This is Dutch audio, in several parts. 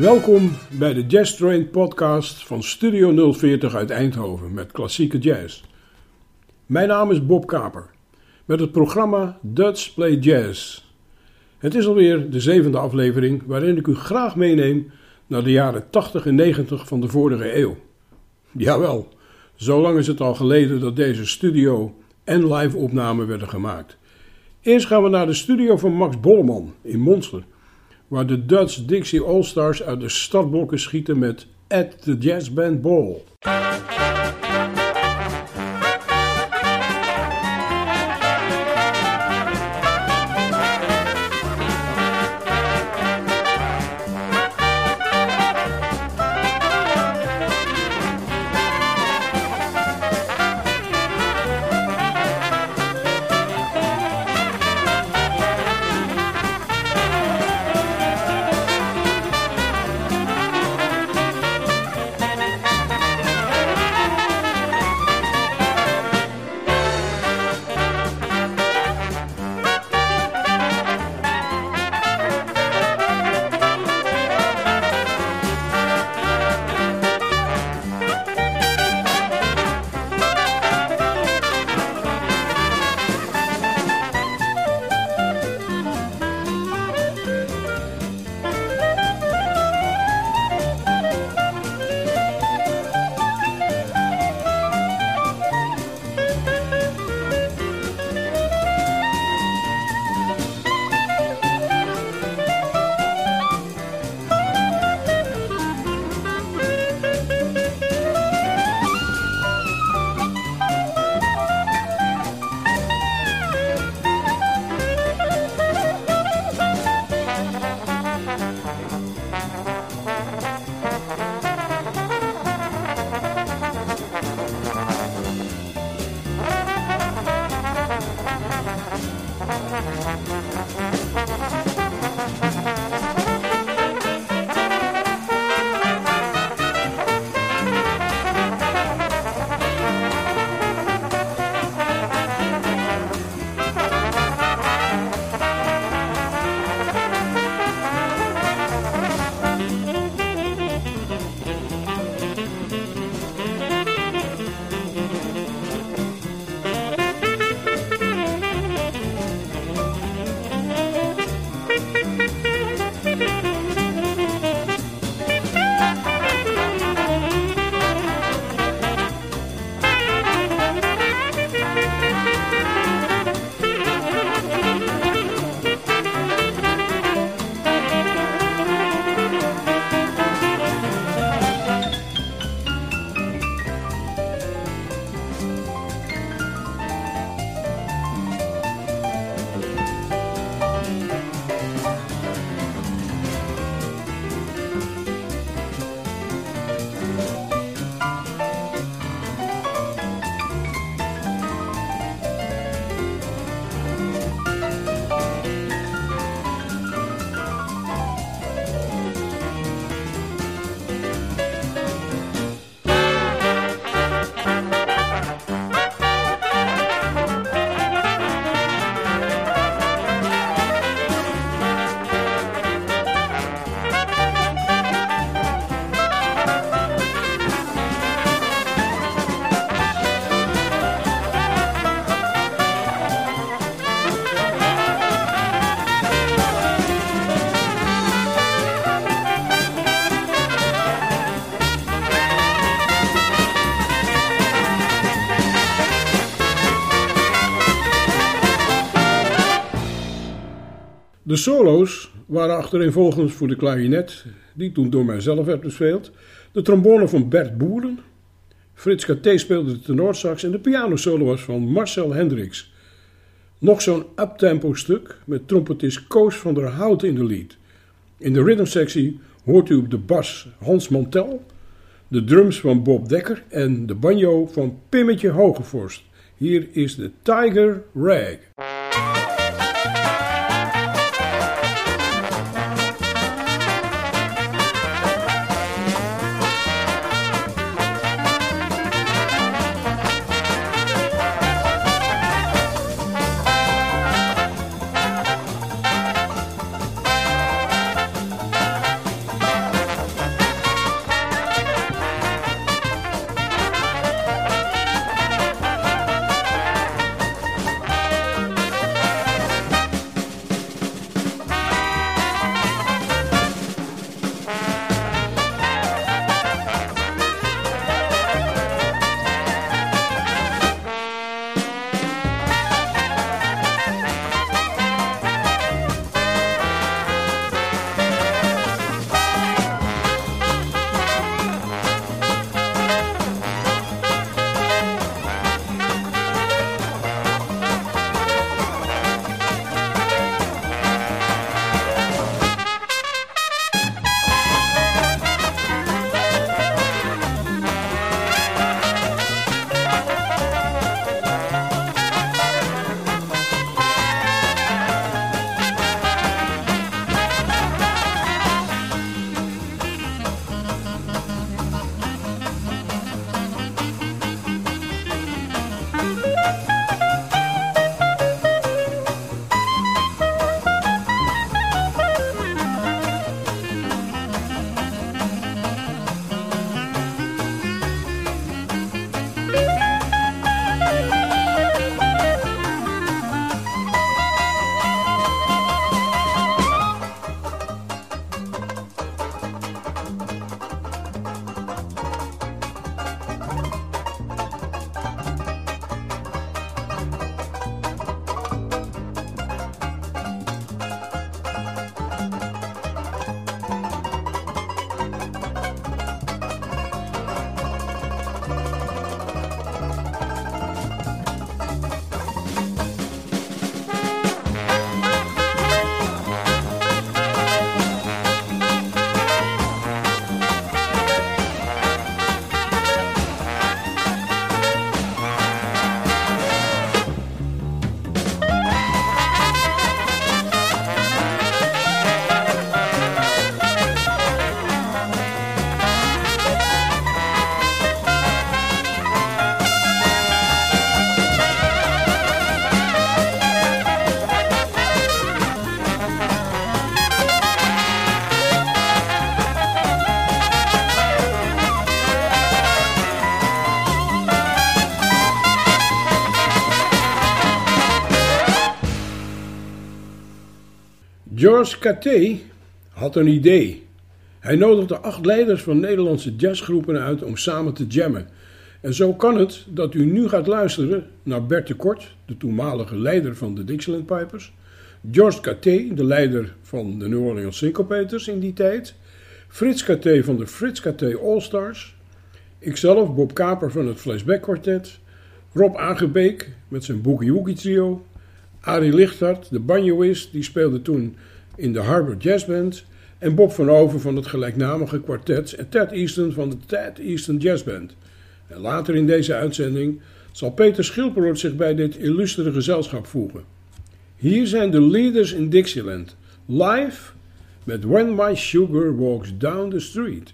Welkom bij de Jazz Train podcast van Studio 040 uit Eindhoven met klassieke jazz. Mijn naam is Bob Kaper met het programma Dutch Play Jazz. Het is alweer de zevende aflevering waarin ik u graag meeneem naar de jaren 80 en 90 van de vorige eeuw. Jawel, zo lang is het al geleden dat deze studio en live opnamen werden gemaakt. Eerst gaan we naar de studio van Max Bolleman in Monster, waar de Dutch Dixie All-Stars uit de startblokken schieten met At the Jazz Band Ball. De solo's waren achtereenvolgens voor de klarinet, die toen door mijzelf werd bespeeld, de trombone van Bert Boeren, Frits KT speelde de tenorsax en de pianosolo was van Marcel Hendricks. Nog zo'n uptempo stuk met trompetist Koos van der Hout in de lead. In de rhythmsectie hoort u op de bas Hans Mantel, de drums van Bob Dekker en de banjo van Pimmetje Hogevorst. Hier is de Tiger Rag. George Caté had een idee. Hij nodigde acht leiders van Nederlandse jazzgroepen uit om samen te jammen. En zo kan het dat u nu gaat luisteren naar Bert de Kort, de toenmalige leider van de Dixieland Pipers, George Caté, de leider van de New Orleans Syncopators in die tijd, Frits Caté van de Frits Caté All-Stars, ikzelf Bob Kaper van het Flashback Quartet, Rob Aangebeek met zijn Boogie Woogie Trio, Arie Lichthart, de banjoist, die speelde toen in de Harbor Jazz Band, en Bob van Over van het gelijknamige kwartet en Ted Easton van de Ted Easton Jazz Band. En later in deze uitzending zal Peter Schilperoort zich bij dit illustere gezelschap voegen. Hier zijn de leaders in Dixieland, live met When My Sugar Walks Down the Street.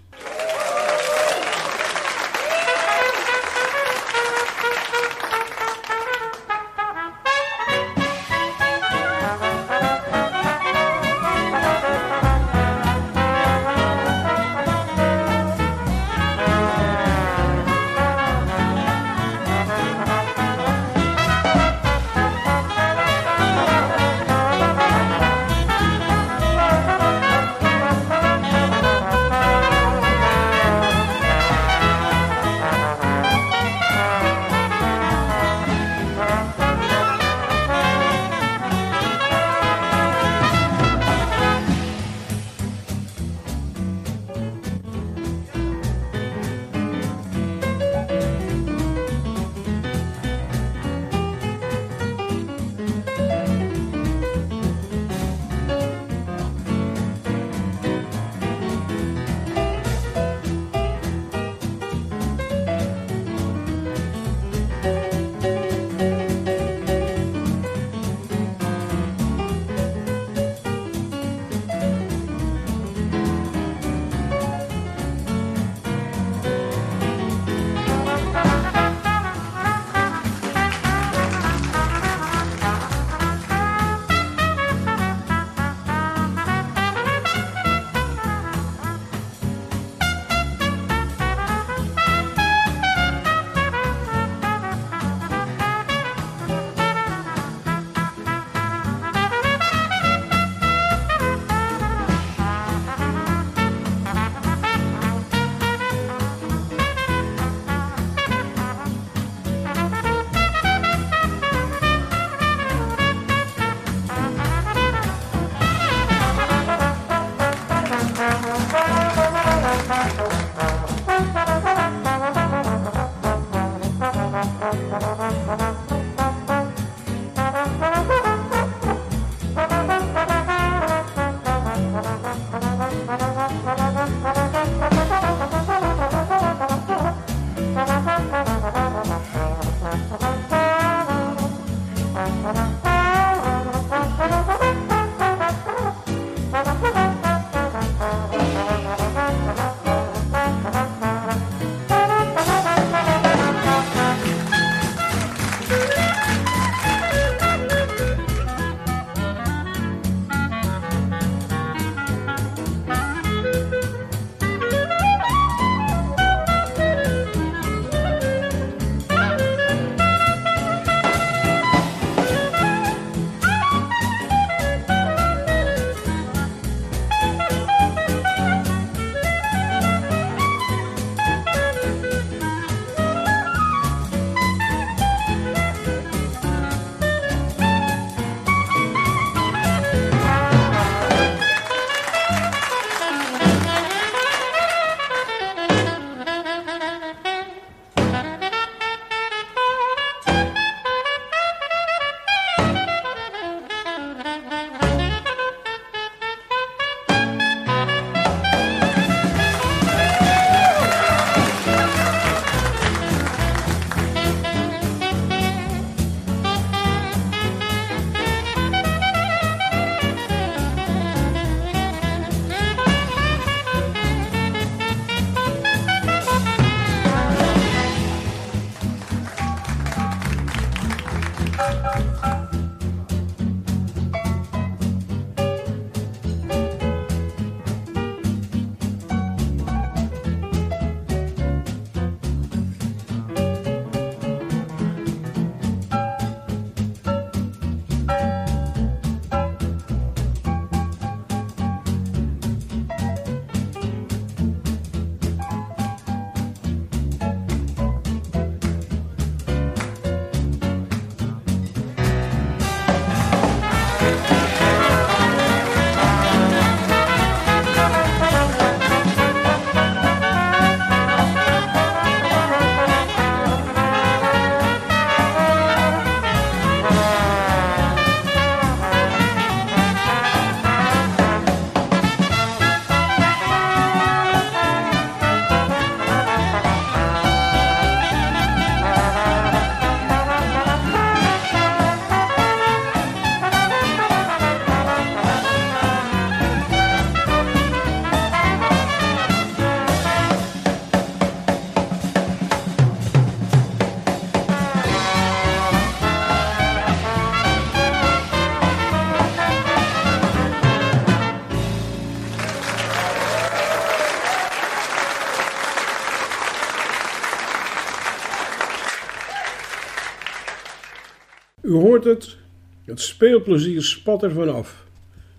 Het, het speelplezier spat er vanaf.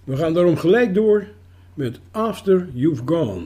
We gaan daarom gelijk door met After You've Gone.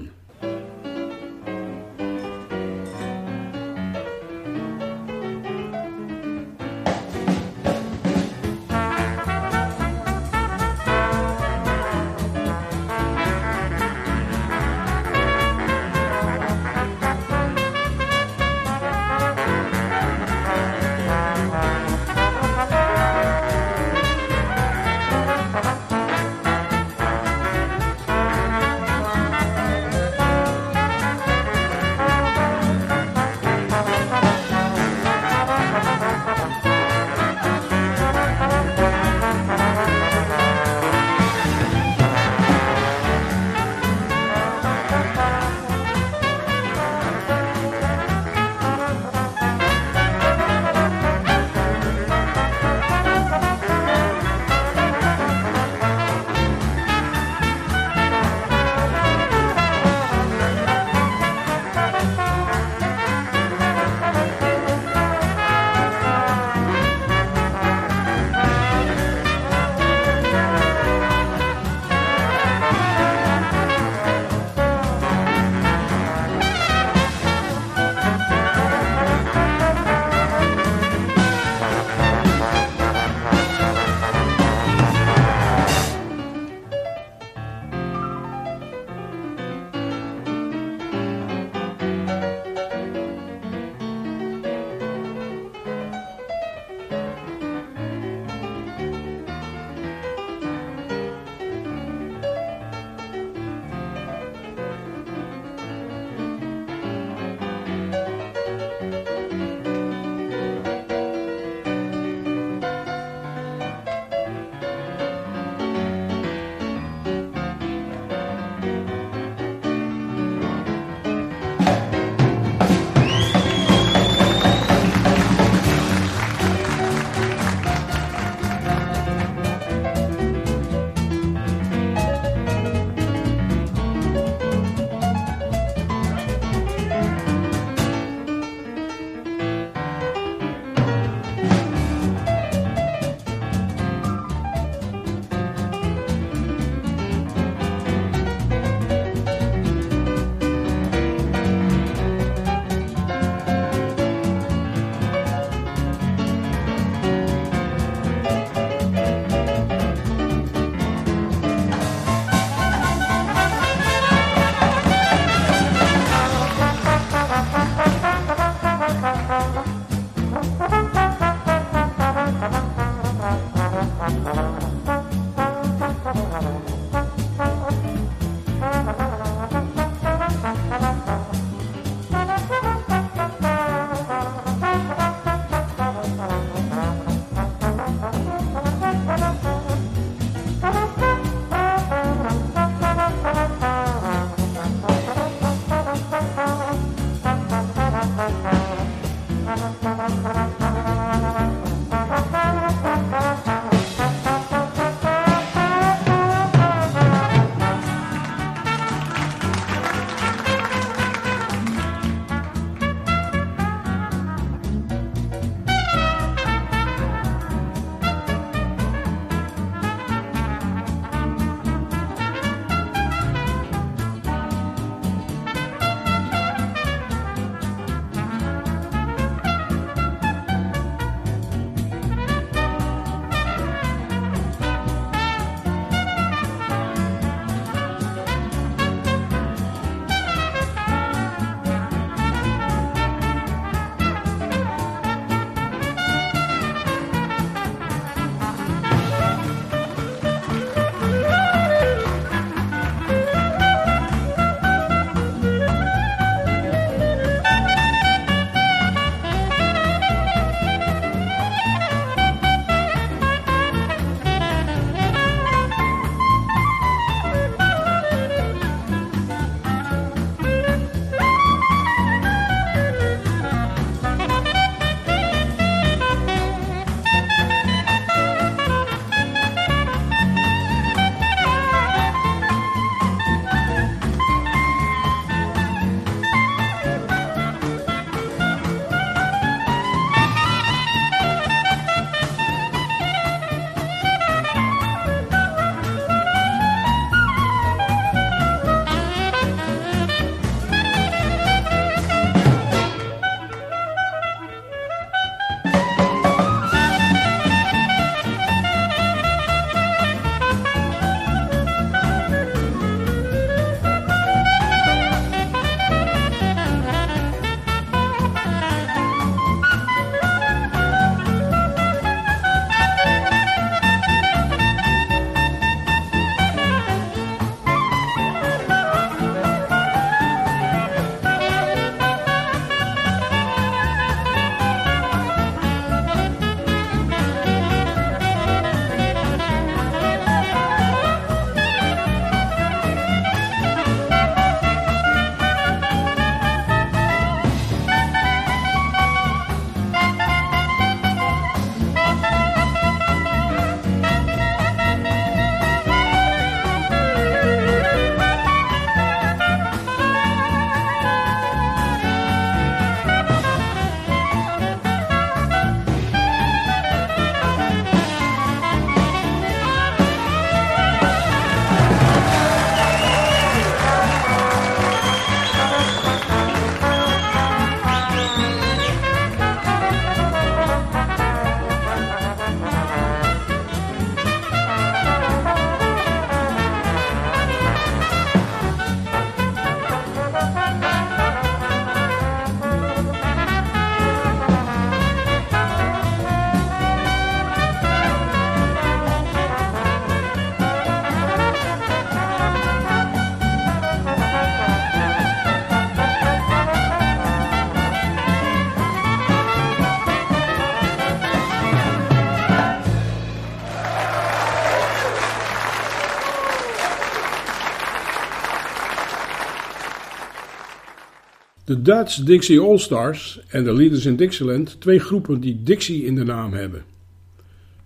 Dutch Dixie All-Stars en de Leaders in Dixieland, twee groepen die Dixie in de naam hebben.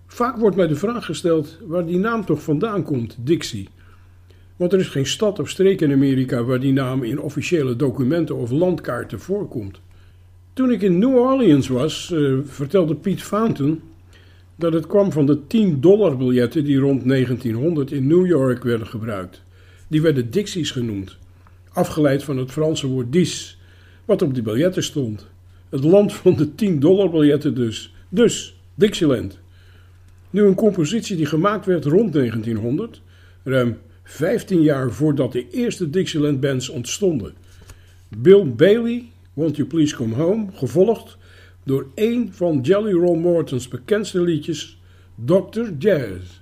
Vaak wordt mij de vraag gesteld waar die naam toch vandaan komt, Dixie. Want er is geen stad of streek in Amerika waar die naam in officiële documenten of landkaarten voorkomt. Toen ik in New Orleans was, uh, vertelde Piet Fountain dat het kwam van de 10 dollar biljetten die rond 1900 in New York werden gebruikt. Die werden Dixies genoemd, afgeleid van het Franse woord dis, wat op die biljetten stond. Het land van de 10 dollar biljetten dus. Dus, Dixieland. Nu een compositie die gemaakt werd rond 1900, ruim 15 jaar voordat de eerste Dixieland bands ontstonden. Bill Bailey, Won't You Please Come Home, gevolgd door een van Jelly Roll Morton's bekendste liedjes, Dr. Jazz.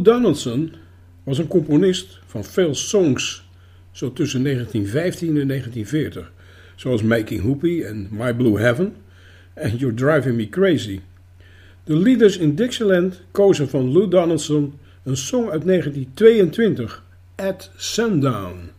Lou Donaldson was een componist van veel songs, zo tussen 1915 en 1940, zoals Making Hoopie en My Blue Heaven en You're Driving Me Crazy. De leaders in Dixieland kozen van Lou Donaldson een song uit 1922, At Sundown.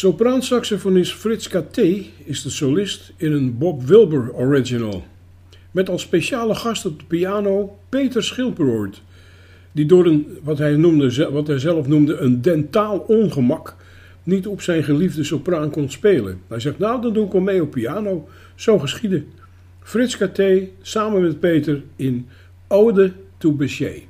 Sopraansaxofonist Frits K.T. is de solist in een Bob Wilber original. Met als speciale gast op de piano Peter Schilperoort, die door een, wat hij, noemde, wat hij zelf noemde, een dentaal ongemak niet op zijn geliefde sopraan kon spelen. Hij zegt, nou dan doe ik wel mee op piano. Zo geschiedde. Frits K.T. samen met Peter in Ode to Bechet.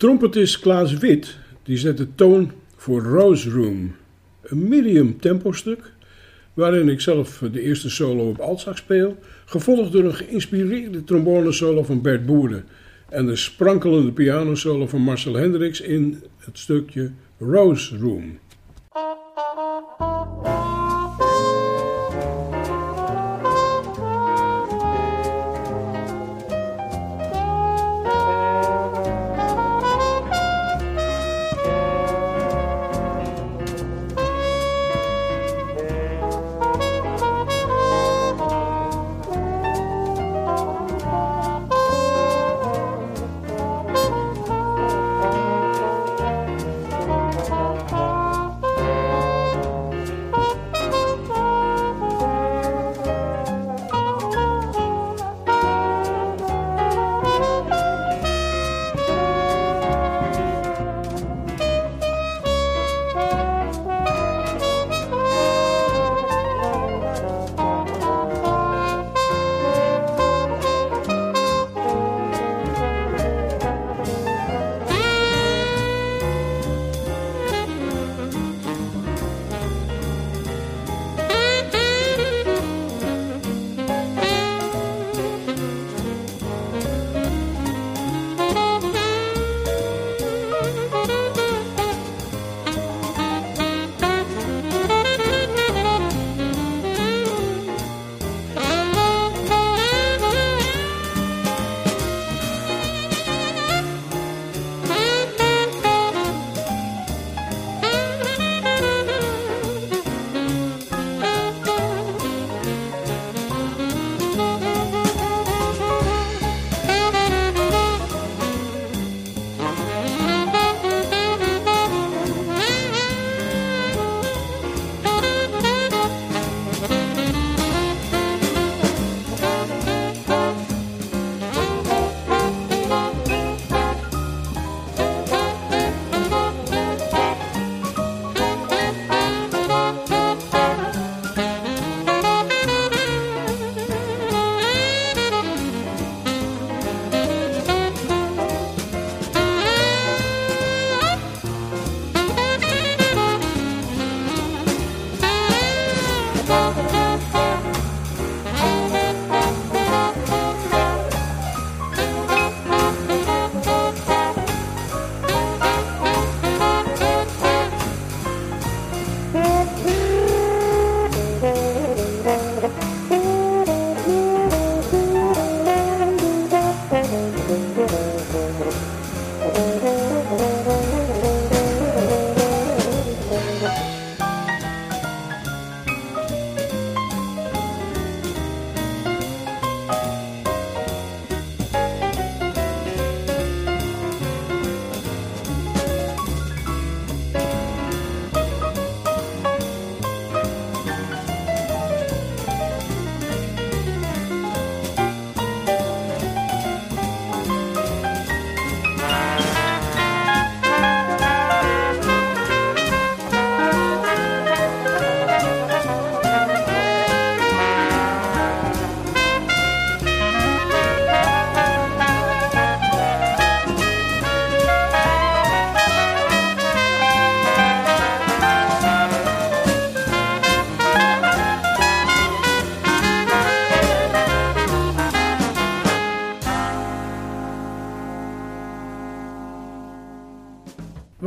Trompetist Klaas Wit die zet de toon voor Rose Room, een medium tempo stuk waarin ik zelf de eerste solo op altzak speel, gevolgd door een geïnspireerde trombone solo van Bert Boeren en de sprankelende pianosolo van Marcel Hendricks in het stukje Rose Room.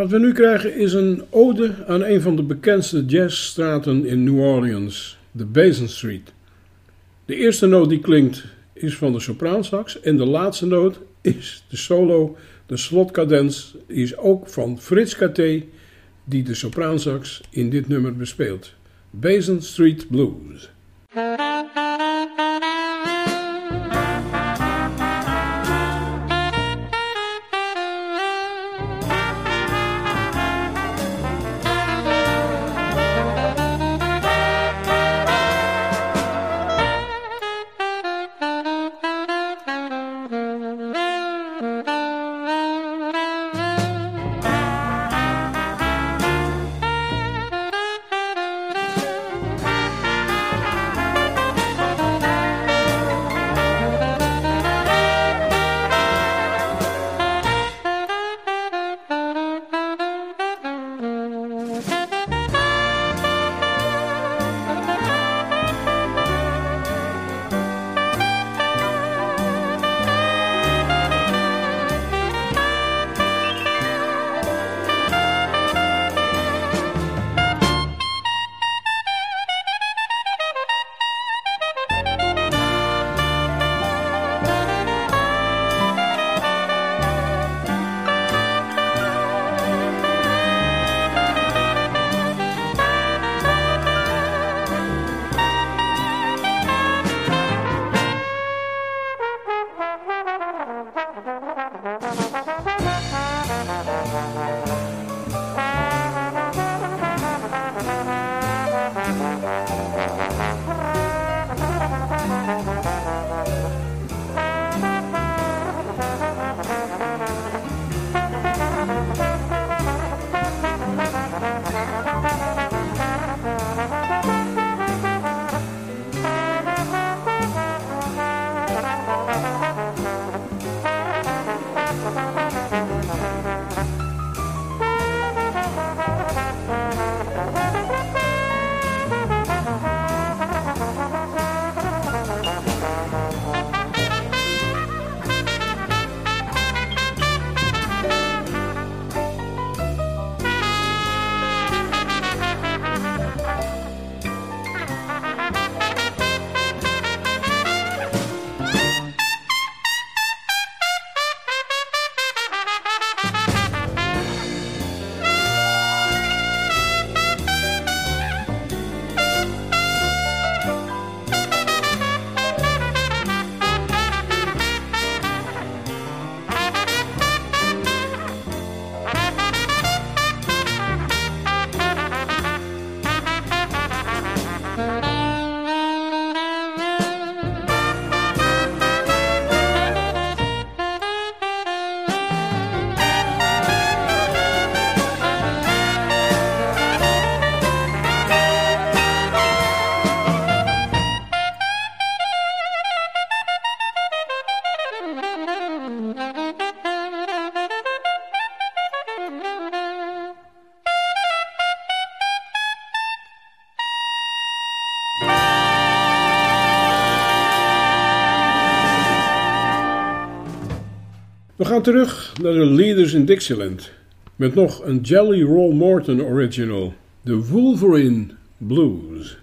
Wat we nu krijgen is een ode aan een van de bekendste jazzstraten in New Orleans, de Basin Street. De eerste noot die klinkt is van de sopraansax en de laatste noot is de solo, de slotcadens, is ook van Frits Katé, die de sopraansax in dit nummer bespeelt. Basin Street Blues. We gaan terug naar de Leaders in Dixieland met nog een Jelly Roll Morton original, de Wolverine Blues.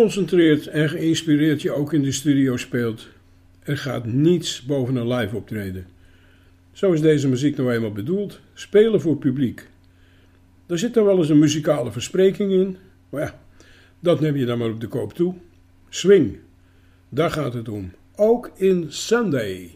Geconcentreerd en geïnspireerd je ook in de studio speelt, er gaat niets boven een live optreden. Zo is deze muziek nou eenmaal bedoeld: spelen voor publiek. Er zit dan wel eens een muzikale verspreking in, maar ja, dat neem je dan maar op de koop toe. Swing, daar gaat het om. Ook in Sunday.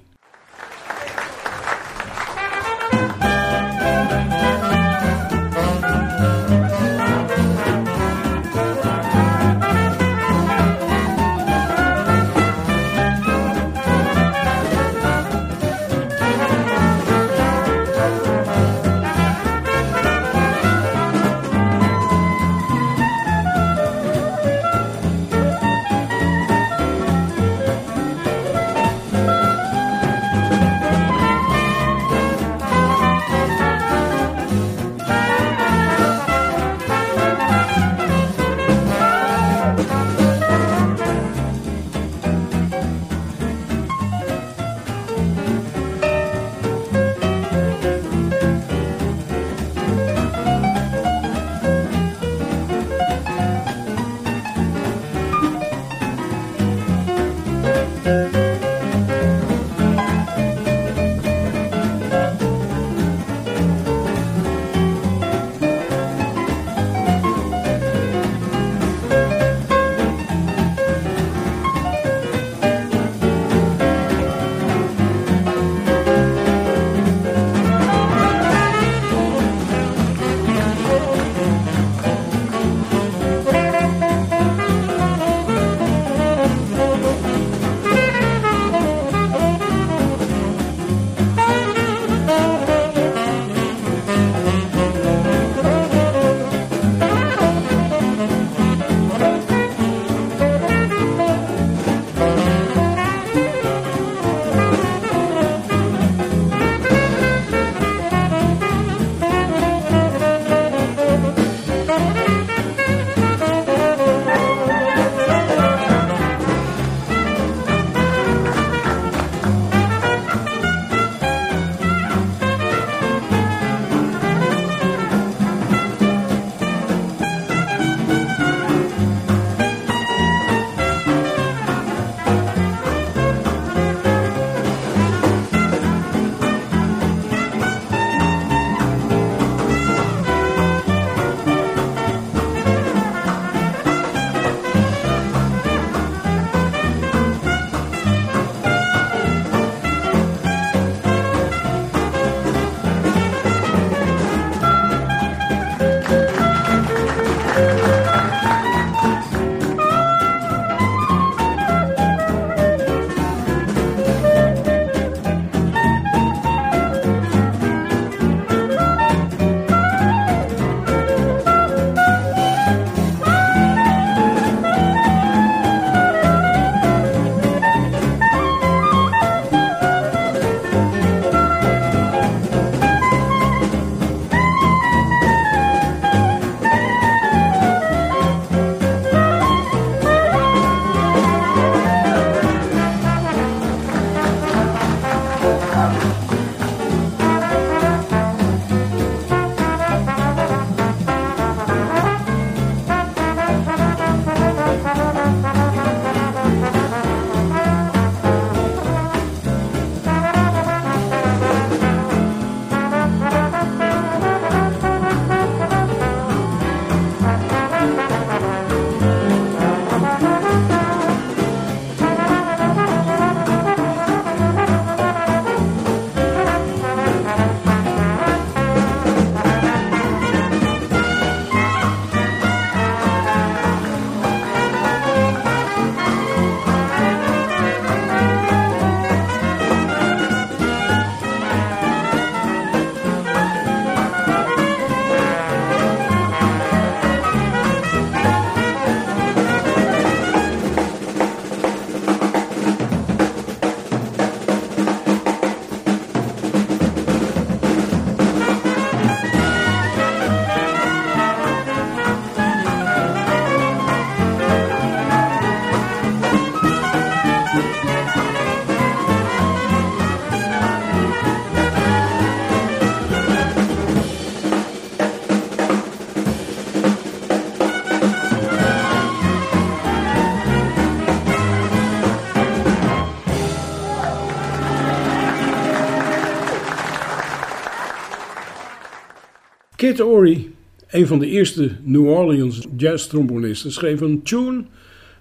Kid Ory, een van de eerste New Orleans jazz-trombonisten, schreef een tune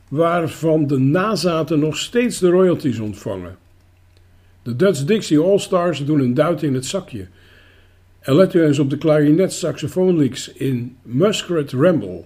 waarvan de nazaten nog steeds de royalties ontvangen. De Dutch Dixie All-Stars doen een duit in het zakje. En let u eens op de saxofoon in Muskrat Ramble.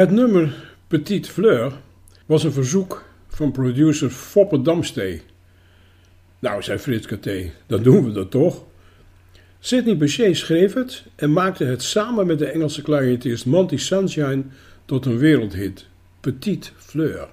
Het nummer Petite Fleur was een verzoek van producer Foppe Damstee. Nou, zei Frits Katé, dan doen we dat toch? Sidney Bechet schreef het en maakte het samen met de Engelse clarinetist Monty Sunshine tot een wereldhit, Petite Fleur.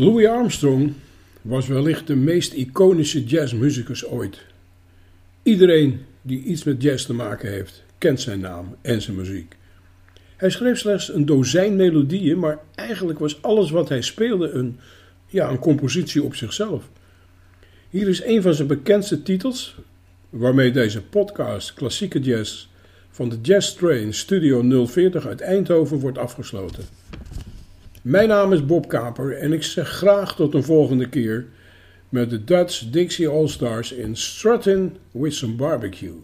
Louis Armstrong was wellicht de meest iconische jazzmuzikus ooit. Iedereen die iets met jazz te maken heeft, kent zijn naam en zijn muziek. Hij schreef slechts een dozijn melodieën, maar eigenlijk was alles wat hij speelde een, ja, een compositie op zichzelf. Hier is een van zijn bekendste titels, waarmee deze podcast Klassieke Jazz van de Jazz Train Studio 040 uit Eindhoven wordt afgesloten. Mijn naam is Bob Kaper en ik zeg graag tot een volgende keer met de Dutch Dixie All Stars in Strutting with some Barbecue.